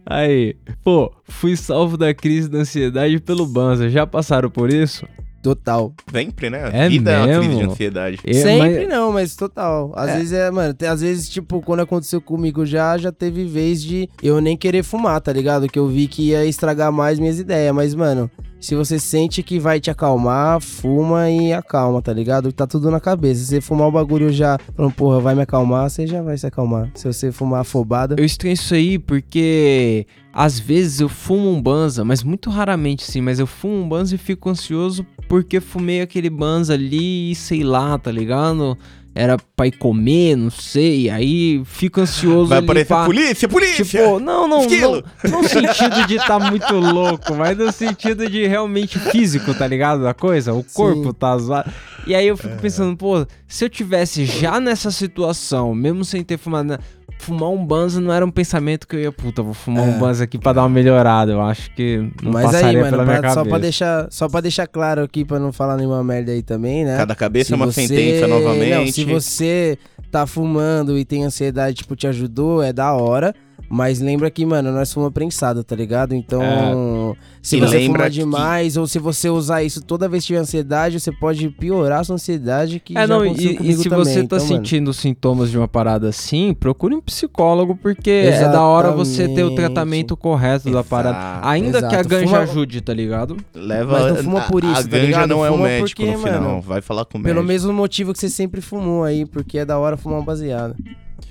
Speaker 1: Aí, pô, fui salvo da crise da ansiedade pelo Banza. Já passaram por isso?
Speaker 3: Total.
Speaker 2: Sempre, né? A
Speaker 1: É
Speaker 2: vida é uma crise de
Speaker 1: mesmo?
Speaker 2: ansiedade.
Speaker 1: É,
Speaker 3: Sempre
Speaker 1: mas-
Speaker 3: não, mas total. Às vezes é, mano, tem- às vezes, tipo, quando aconteceu comigo já, já teve vez de eu nem querer fumar, tá ligado? Que eu vi que ia estragar mais minhas ideias. Mas, mano, se você sente que vai te acalmar, fuma e acalma, tá ligado? Tá tudo na cabeça. Se você fumar o bagulho já, falando, porra, vai me acalmar, você já vai se acalmar. Se você fumar afobada.
Speaker 1: Eu estranho isso aí porque às vezes eu fumo um banza, mas muito raramente sim, mas eu fumo um banza e fico ansioso porque fumei aquele banza ali e sei lá, tá ligado? Era pra ir comer, não sei, aí fico ansioso
Speaker 2: Vai aparecer
Speaker 1: pra...
Speaker 2: polícia, polícia!
Speaker 1: Tipo, não, não,
Speaker 2: Esquilo.
Speaker 1: não, no sentido de tá muito louco, mas no sentido de realmente físico, tá ligado? Da coisa, o corpo
Speaker 3: Sim.
Speaker 1: tá zoado. E aí eu
Speaker 2: É.
Speaker 1: fico pensando, pô, se eu tivesse já nessa situação, mesmo sem ter fumado, fumar um banza não era um pensamento que eu ia, puta, vou fumar um
Speaker 3: É.
Speaker 1: banza aqui pra dar uma melhorada. Eu acho que não
Speaker 3: Mas aí,
Speaker 1: passaria
Speaker 3: mano,
Speaker 1: pela minha
Speaker 3: pra-
Speaker 1: cabeça.
Speaker 3: só, pra deixar, só pra deixar claro aqui, pra não falar nenhuma merda aí também, né?
Speaker 2: Cada cabeça é uma
Speaker 3: você-
Speaker 2: sentença novamente.
Speaker 3: Não, se você tá fumando e tem ansiedade, tipo, te ajudou, é da hora. Mas lembra que, mano, nós fumamos prensado, tá ligado? Então, se
Speaker 2: E
Speaker 3: você fumar
Speaker 2: que-
Speaker 3: demais ou se você usar isso toda vez que tiver ansiedade, você pode piorar a sua ansiedade que
Speaker 1: É,
Speaker 3: já
Speaker 1: não,
Speaker 3: aconteceu
Speaker 1: e, e se
Speaker 3: também.
Speaker 1: você tá
Speaker 3: então, mano,
Speaker 1: sentindo sintomas de uma parada assim, procure um psicólogo, porque é da hora você ter o
Speaker 3: Exatamente.
Speaker 1: tratamento correto da
Speaker 2: Exato,
Speaker 1: parada. Ainda que a
Speaker 3: exato.
Speaker 1: ganja
Speaker 3: Fuma-
Speaker 1: ajude, tá ligado?
Speaker 2: Leva
Speaker 3: Mas não fuma
Speaker 2: a-
Speaker 3: por
Speaker 2: A
Speaker 3: isso, tá
Speaker 2: ganja
Speaker 3: ligado?
Speaker 2: não é o médico
Speaker 3: porque,
Speaker 2: no final.
Speaker 3: mano,
Speaker 2: Vai falar com o
Speaker 3: Pelo
Speaker 2: médico.
Speaker 3: mesmo motivo que você sempre fumou aí, porque é da hora fumar um baseado.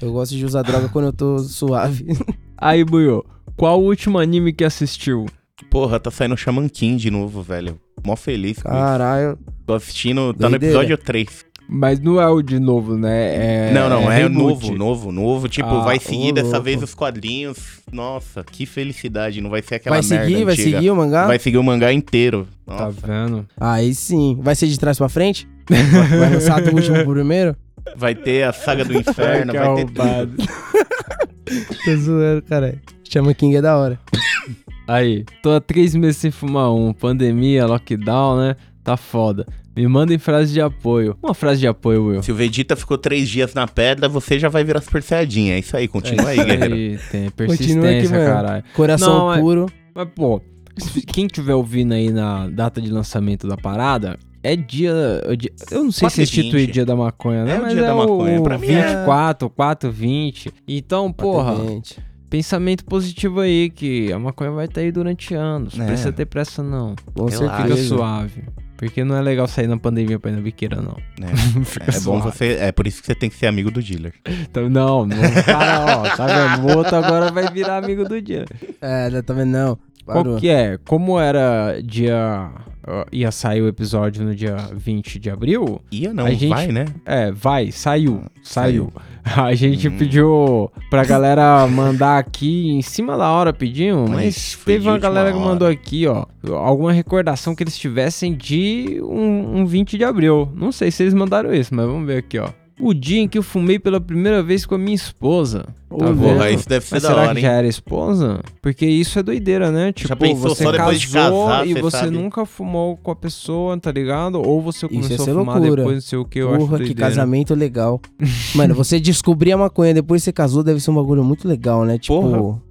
Speaker 3: Eu gosto de usar droga quando eu tô suave. [laughs]
Speaker 1: Aí, Buiô, qual o último anime que assistiu?
Speaker 2: Porra, tá saindo Shaman King de novo, velho. Mó feliz com isso.
Speaker 3: Caralho.
Speaker 2: Tô assistindo, tá no episódio 3.
Speaker 1: Mas não é o de novo, né? É,
Speaker 2: não, não, é,
Speaker 1: reboot.
Speaker 2: novo, novo, novo. Tipo,
Speaker 1: Ah,
Speaker 2: vai seguir dessa
Speaker 3: louco.
Speaker 2: vez os quadrinhos. Nossa, que felicidade. Não vai ser aquela
Speaker 3: Vai
Speaker 2: merda
Speaker 3: seguir, vai
Speaker 2: antiga.
Speaker 3: seguir o mangá?
Speaker 2: Vai seguir o mangá inteiro.
Speaker 1: Tá
Speaker 2: Nossa,
Speaker 1: vendo?
Speaker 3: Aí sim. Vai ser de trás pra frente? [laughs] Vai lançar do último pro primeiro?
Speaker 2: Vai ter a saga do inferno, vai ter tudo. [laughs]
Speaker 3: Tô zoando, caralho. Chama King é da hora.
Speaker 1: Aí, tô há três meses sem fumar um. Pandemia, lockdown, né? Tá foda. Me mandem frase de apoio. Uma frase de apoio, Will.
Speaker 2: Se o Vegeta ficou três dias na pedra, você já vai virar Super Saiyajin. É isso aí, continua aí,
Speaker 1: isso
Speaker 2: guerreiro.
Speaker 1: aí, tem persistência, caralho.
Speaker 3: Coração
Speaker 1: Não, é-
Speaker 3: puro.
Speaker 1: Mas, pô, se- quem tiver ouvindo aí na data de lançamento da parada, é dia. é dia- eu não sei
Speaker 2: 4
Speaker 1: se institui
Speaker 2: 20.
Speaker 1: dia da maconha, né?
Speaker 2: É o
Speaker 1: Mas
Speaker 2: dia
Speaker 1: é
Speaker 2: da maconha.
Speaker 1: o
Speaker 2: Pra mim é-
Speaker 1: 24, 4, 20. Então, porra,
Speaker 3: Patente.
Speaker 1: pensamento positivo aí, que a maconha vai estar aí durante anos. Não
Speaker 2: É.
Speaker 1: precisa ter pressa, não.
Speaker 2: Relaxa.
Speaker 1: Fica suave. Porque não é legal sair na pandemia pra ir na biqueira, não.
Speaker 2: É, [laughs] é bom você. É por isso que você tem que ser amigo do dealer.
Speaker 1: Então, não, não. Cara, ó, tá vendo? O outro agora vai virar amigo do dia.
Speaker 3: É, tá vendo? Não.
Speaker 1: Qual que é? Como era dia. Ia sair o episódio no dia 20 de abril?
Speaker 2: Ia não,
Speaker 1: A gente-
Speaker 2: vai, né?
Speaker 1: É, vai, saiu, saiu. [laughs] A gente
Speaker 2: Uhum.
Speaker 1: pediu pra galera mandar aqui em cima da hora, pedimos, mas
Speaker 2: Mas
Speaker 1: teve uma galera que
Speaker 2: hora.
Speaker 1: mandou aqui, ó, alguma recordação que eles tivessem de um, um 20 de abril. Não sei se eles mandaram isso, mas vamos ver aqui, ó. O dia em que eu fumei pela primeira vez com a minha esposa. Tá vendo?
Speaker 2: Porra, isso deve ser
Speaker 1: Mas
Speaker 2: da
Speaker 1: será
Speaker 2: hora,
Speaker 1: que
Speaker 2: hein?
Speaker 1: já era esposa? Porque isso é doideira, né? Tipo,
Speaker 2: pensou
Speaker 1: você
Speaker 2: só depois de
Speaker 1: casou
Speaker 2: casar,
Speaker 1: e
Speaker 2: cê
Speaker 1: você
Speaker 2: sabe?
Speaker 1: nunca fumou com a pessoa, tá ligado? Ou você
Speaker 3: Isso
Speaker 1: começou a
Speaker 3: ser
Speaker 1: fumar
Speaker 3: loucura.
Speaker 1: depois, não sei o que, eu acho
Speaker 3: Porra, que casamento legal. [laughs] Mano, você descobrir a maconha depois que você casou deve ser um bagulho muito legal, né? Tipo.
Speaker 2: Porra.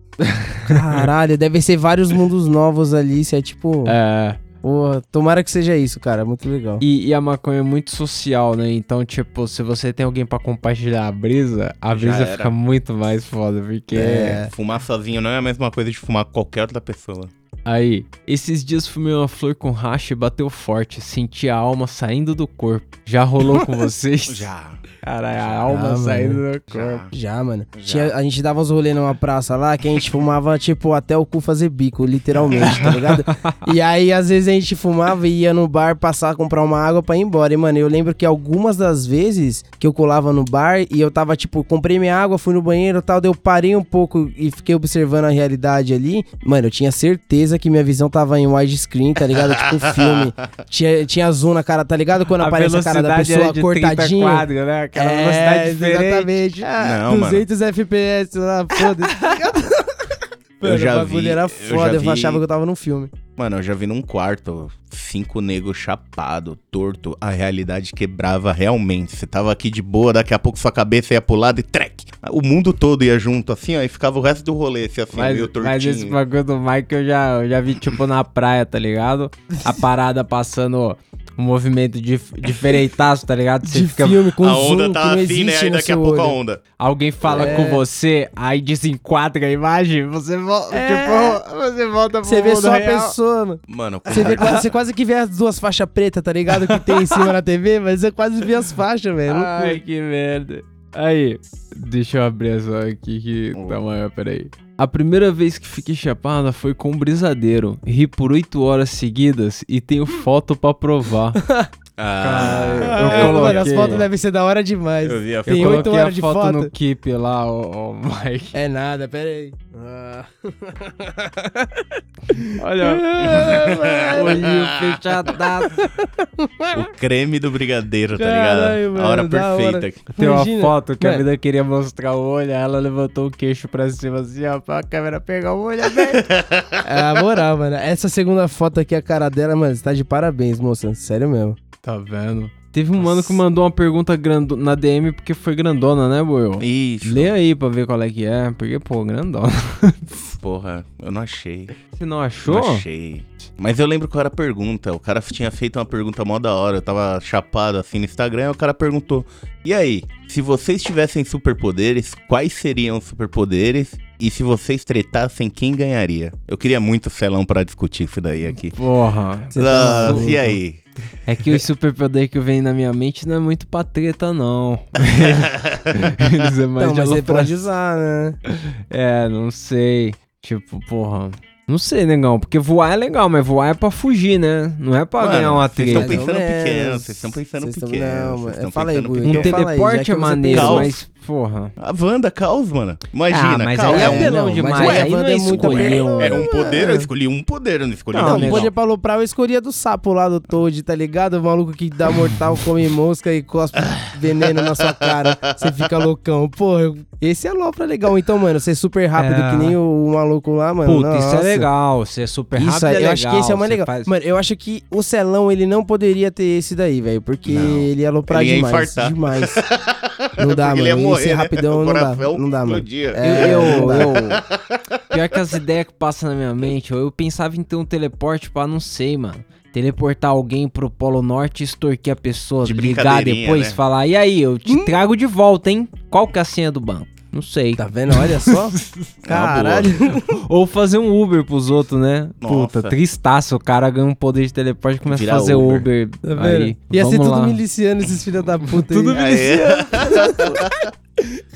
Speaker 3: Caralho, deve ser vários mundos novos ali. Isso é tipo.
Speaker 1: É,
Speaker 3: Porra, tomara que seja isso, cara. Muito legal.
Speaker 1: E, e a maconha é muito social, né? Então, tipo, se você tem alguém pra compartilhar a brisa, a
Speaker 2: Já
Speaker 1: brisa
Speaker 2: era.
Speaker 1: fica muito mais foda, porque...
Speaker 2: É, fumar sozinho não é a mesma coisa de fumar qualquer outra pessoa.
Speaker 1: Aí, esses dias fumei uma flor com racha e bateu forte, senti a alma saindo do corpo. Já rolou com [laughs] vocês?
Speaker 2: Já.
Speaker 1: Caralho, a alma
Speaker 3: mano.
Speaker 1: saindo do
Speaker 2: Já.
Speaker 1: corpo.
Speaker 3: Já, mano.
Speaker 2: Já.
Speaker 3: Tinha- a gente dava uns rolês numa praça lá que a gente fumava, tipo, até o cu fazer bico, literalmente, tá ligado? [laughs] e aí, às vezes, a gente fumava e ia no bar passar, comprar uma água pra ir embora. E, mano, eu lembro que algumas das vezes que eu colava no bar e eu tava, tipo, comprei minha água, fui no banheiro e tal, daí eu parei um pouco e fiquei observando a realidade ali. Mano, eu tinha certeza que minha visão tava em widescreen, tá ligado? Tipo um filme. [laughs] Tinha, tinha zoom na cara, tá ligado? Quando aparece a cara da pessoa
Speaker 1: de 30
Speaker 3: cortadinha.
Speaker 1: quadros, né? Aquela
Speaker 3: É,
Speaker 1: velocidade diferente.
Speaker 3: Exatamente. Ah,
Speaker 2: Não, mano.
Speaker 3: 200 FPS lá, foda-se. [laughs] Mano,
Speaker 2: já
Speaker 3: o bagulho
Speaker 2: vi-
Speaker 3: era
Speaker 2: eu
Speaker 3: foda, eu,
Speaker 2: vi-
Speaker 3: achava que eu tava num filme.
Speaker 2: Mano, eu já vi num quarto cinco negros chapado, torto, a realidade quebrava realmente. Você tava aqui de boa, daqui a pouco sua cabeça ia pro lado e trek. O mundo todo ia junto, assim, ó, e ficava o resto do rolê, assim, assim
Speaker 1: Mas,
Speaker 2: meio tortinho.
Speaker 1: mas esse bagulho do Mike eu já, eu já vi, tipo, na praia, tá ligado? A parada passando um movimento dif difereitaço, tá ligado? Você
Speaker 3: De
Speaker 1: fica...
Speaker 3: filme com
Speaker 2: a
Speaker 3: zoom
Speaker 2: onda tá
Speaker 3: não
Speaker 2: assim,
Speaker 3: existe
Speaker 2: né? Aí daqui a pouco a onda.
Speaker 1: Alguém fala
Speaker 3: É.
Speaker 1: com você, aí desenquadra a imagem, você volta,
Speaker 3: É.
Speaker 1: tipo, você volta pro
Speaker 3: Você vê
Speaker 1: mundo
Speaker 3: só a
Speaker 1: real.
Speaker 3: pessoa, mano.
Speaker 2: Mano,
Speaker 3: Você, vê, quase- você quase que vê as duas faixas pretas, tá ligado? Que tem em cima na TV, mas você quase vê as faixas, velho.
Speaker 1: Ai, que merda. Aí, deixa eu abrir essa aqui que tá maior, peraí. A primeira vez que fiquei chapada foi com um brisadeiro. Ri por 8 horas seguidas e tenho foto pra provar. [laughs]
Speaker 2: Ah,
Speaker 1: eu
Speaker 3: Ah, mano, as
Speaker 1: coloquei.
Speaker 3: fotos devem ser da hora demais.
Speaker 2: eu vi a
Speaker 3: Tem
Speaker 1: eu
Speaker 3: oito
Speaker 1: coloquei
Speaker 3: horas
Speaker 1: a
Speaker 3: de
Speaker 1: foto,
Speaker 3: foto.
Speaker 1: no Keep lá, ô, ô Mike.
Speaker 3: É nada, pera aí. Ah. [laughs]
Speaker 1: Olha, olhinho fechadaço.
Speaker 2: o creme do brigadeiro, tá
Speaker 3: Caralho,
Speaker 2: ligado? a hora
Speaker 3: mano,
Speaker 2: perfeita.
Speaker 3: hora.
Speaker 1: Tem uma
Speaker 3: Imagina.
Speaker 1: foto que a
Speaker 3: Mano.
Speaker 1: vida queria mostrar o olho, aí ela levantou o queixo pra cima assim, ó, pra câmera pegar o olho aberto. [laughs]
Speaker 3: É a moral, mano. Essa segunda foto aqui, a cara dela, mano, você tá de parabéns, moça. Sério mesmo.
Speaker 1: Tá vendo? Teve um mano que mandou uma pergunta grando na DM porque foi grandona, né, Boel?
Speaker 2: Isso.
Speaker 1: Lê aí pra ver qual é que é, porque, pô, grandona. [laughs]
Speaker 2: Porra, eu não achei.
Speaker 1: Você não
Speaker 2: Não
Speaker 1: achou?
Speaker 2: achei. Mas eu lembro qual era a pergunta. O cara tinha feito uma pergunta mó da hora. Eu tava chapado assim no Instagram. E o cara perguntou: E aí, se vocês tivessem superpoderes, quais seriam os superpoderes? E se vocês tretassem, quem ganharia? Eu queria muito o Celão pra discutir isso daí aqui.
Speaker 1: Porra.
Speaker 3: Você tá
Speaker 2: Ah, e aí?
Speaker 1: É que o superpoder que vem na minha mente não é muito pra treta, não. [laughs] Eles é mais de
Speaker 3: mas você pode usar, né?
Speaker 1: É, não sei. Tipo, porra. Não sei, negão. Porque voar é legal, mas voar é pra fugir, né? Não é pra
Speaker 2: Mano,
Speaker 1: ganhar uma
Speaker 2: vocês estão
Speaker 1: treta.
Speaker 3: Mais ou
Speaker 2: pensando pequeno, vocês estão pensando
Speaker 3: Vocês
Speaker 2: pequeno.
Speaker 3: não,
Speaker 2: vocês
Speaker 3: mas-
Speaker 2: estão
Speaker 3: fala aí, Gui.
Speaker 1: Um.
Speaker 3: Então aí,
Speaker 1: teleporte é maneiro, mas, porra.
Speaker 2: A Wanda, caos, mano. Imagina,
Speaker 1: Ah, mas
Speaker 2: caos.
Speaker 1: aí
Speaker 2: é
Speaker 1: é
Speaker 2: um-
Speaker 1: apelão
Speaker 3: não,
Speaker 1: demais. aí não
Speaker 3: Wanda
Speaker 1: é
Speaker 3: é.
Speaker 2: Era um poder, eu escolhi um poder, eu não escolhi
Speaker 1: Não,
Speaker 2: não,
Speaker 3: Não, podia pra aloprar, eu escolhia do sapo lá do Toad, tá ligado? O maluco que dá mortal, come mosca e cospe veneno na sua cara. Você fica loucão. Pô, eu- esse é alopra legal. Então, mano, ser super rápido
Speaker 1: É.
Speaker 3: que nem o, o maluco lá, mano.
Speaker 1: Puta, isso é
Speaker 3: nossa.
Speaker 1: legal. Ser super rápido
Speaker 3: Isso,
Speaker 1: é
Speaker 3: aí, eu
Speaker 1: legal.
Speaker 3: acho que esse é o mais legal.
Speaker 1: faz-
Speaker 3: Mano, eu acho que o Celão, ele não poderia ter esse daí, velho. Porque
Speaker 2: Não.
Speaker 3: ele ia
Speaker 2: Ele ia
Speaker 3: demais.
Speaker 2: infartar.
Speaker 3: Demais. [laughs] Não dá, [laughs] mano.
Speaker 2: ele ia morrer, né?
Speaker 3: rapidão
Speaker 2: O
Speaker 3: não dá. Não dá, mano. É,
Speaker 1: eu, eu, Pior que as ideias que passam na minha mente, eu pensava em ter um teleporte pra não sei, mano. Teleportar alguém pro Polo Norte, extorquir a pessoa,
Speaker 2: De
Speaker 1: ligar depois,
Speaker 2: né?
Speaker 1: falar, e aí, eu te trago de volta, hein? Qual que é a senha do banco? Não sei.
Speaker 3: Tá vendo? Olha só. [laughs] Caralho. [laughs]
Speaker 1: Ou fazer um Uber pros outros, né? Puta,
Speaker 2: Nossa.
Speaker 1: tristaço. O cara ganha um poder de teleporte e começa
Speaker 2: Virar
Speaker 1: a fazer
Speaker 2: Uber.
Speaker 1: Uber.
Speaker 3: Tá vendo?
Speaker 1: aí,
Speaker 3: Ia ser tudo
Speaker 1: lá.
Speaker 3: miliciano esses filhos da puta
Speaker 1: Tudo
Speaker 3: aí.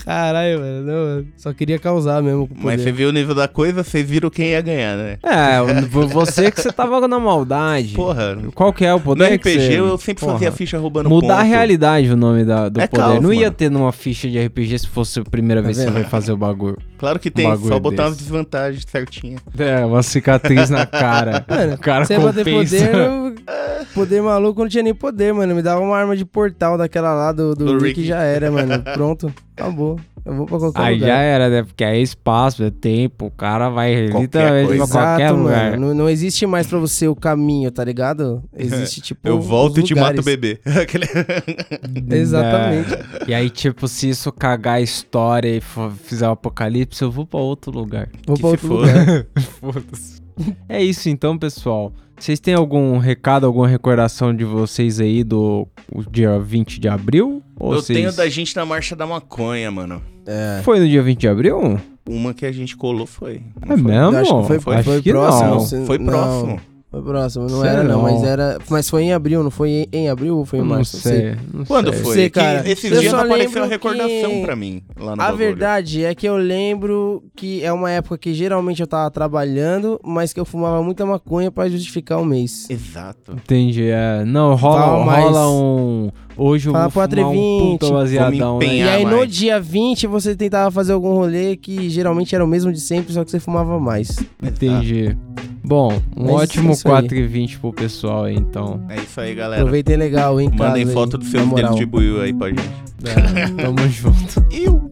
Speaker 3: Caralho, mano. Não, mano. Só queria causar mesmo
Speaker 2: mas você viu o nível da coisa, vocês viram quem ia ganhar, né?
Speaker 1: É, você que você tava na maldade.
Speaker 2: Porra.
Speaker 1: Qual que é o
Speaker 2: No
Speaker 1: poder que
Speaker 2: RPG
Speaker 1: você...
Speaker 2: eu sempre
Speaker 1: Porra.
Speaker 2: fazia ficha roubando
Speaker 1: Mudar a
Speaker 2: ponto.
Speaker 1: realidade o nome da, do
Speaker 2: É
Speaker 1: poder.
Speaker 2: caos,
Speaker 1: não ia
Speaker 2: mano.
Speaker 1: ter numa ficha de RPG se fosse a primeira vez que você vai fazer o bagulho.
Speaker 2: Claro que tem,
Speaker 1: bagulho
Speaker 2: só botar umas desvantagens certinha.
Speaker 1: É, uma cicatriz na cara. [laughs]
Speaker 3: Mano,
Speaker 1: o cara
Speaker 3: Você ia bater
Speaker 1: compensa.
Speaker 3: poder, eu- [laughs] poder maluco, não tinha nem poder, mano. Me dava uma arma de portal daquela lá do, do,
Speaker 2: Do
Speaker 3: Rick
Speaker 2: Rick.
Speaker 3: já era, mano. [laughs] Pronto, acabou. Eu vou pra qualquer
Speaker 1: Aí
Speaker 3: lugar.
Speaker 1: já era, né? Porque é espaço, é tempo. O cara vai
Speaker 2: Qualquer
Speaker 1: literalmente pra
Speaker 2: coisa.
Speaker 1: qualquer
Speaker 3: Exato,
Speaker 1: lugar.
Speaker 3: mano. Não, não existe mais pra você o caminho, tá ligado? Existe, [laughs] tipo.
Speaker 2: Eu volto e te mato o bebê. [laughs]
Speaker 3: Exatamente.
Speaker 1: É. E aí, tipo, se isso cagar a história e for- fizer o apocalipse, eu vou pra outro lugar.
Speaker 3: Vou
Speaker 2: Que
Speaker 3: pra
Speaker 2: se
Speaker 3: outro
Speaker 2: foda.
Speaker 3: lugar. [laughs]
Speaker 1: Foda-se. É isso então, pessoal. Vocês têm algum recado, alguma recordação de vocês aí do o dia 20 de abril? Ou
Speaker 2: Eu
Speaker 1: vocês...
Speaker 2: tenho da gente na marcha da maconha, mano.
Speaker 3: É.
Speaker 1: Foi no dia 20 de abril?
Speaker 2: Uma que a gente colou foi.
Speaker 1: É
Speaker 2: Não foi?
Speaker 1: mesmo?
Speaker 3: Acho que foi,
Speaker 2: Foi-
Speaker 3: foi
Speaker 1: que
Speaker 3: próximo.
Speaker 1: não.
Speaker 2: Foi
Speaker 3: não,
Speaker 2: próximo.
Speaker 3: Foi próximo, não
Speaker 1: Sério,
Speaker 3: era não, mas
Speaker 1: não.
Speaker 3: era. Mas foi em abril, não foi em, em abril ou foi em
Speaker 1: Eu não
Speaker 3: março?
Speaker 1: sei. não
Speaker 2: Quando
Speaker 1: sei.
Speaker 2: foi?
Speaker 3: Sei,
Speaker 2: Que
Speaker 3: cara.
Speaker 2: esses
Speaker 3: Eu
Speaker 2: dias
Speaker 3: só
Speaker 2: apareceu a recordação
Speaker 3: que-
Speaker 2: pra mim lá no
Speaker 3: A
Speaker 2: bagulho.
Speaker 3: verdade é que eu lembro que é uma época que geralmente eu tava trabalhando, mas que eu fumava muita maconha pra justificar o mês.
Speaker 2: Exato.
Speaker 1: Entendi, é. Não, rola,
Speaker 3: mais.
Speaker 1: rola um... Hoje eu
Speaker 3: Fala
Speaker 1: vou fumar um
Speaker 3: 20,
Speaker 1: puta baseadão, né?
Speaker 3: E aí no dia 20 você tentava fazer algum rolê que geralmente era o mesmo de sempre, só que você fumava mais.
Speaker 1: Entendi. Bom, um
Speaker 3: Mas
Speaker 1: ótimo
Speaker 3: é aí.
Speaker 1: 4 e 20 pro pessoal aí, então.
Speaker 2: É isso aí, galera.
Speaker 3: Aproveitem legal, hein,
Speaker 2: Mandem
Speaker 3: caso aí,
Speaker 2: foto do seu
Speaker 3: moral.
Speaker 2: dedo de buiu aí pra gente.
Speaker 1: É, tamo [laughs] junto.
Speaker 2: Eu.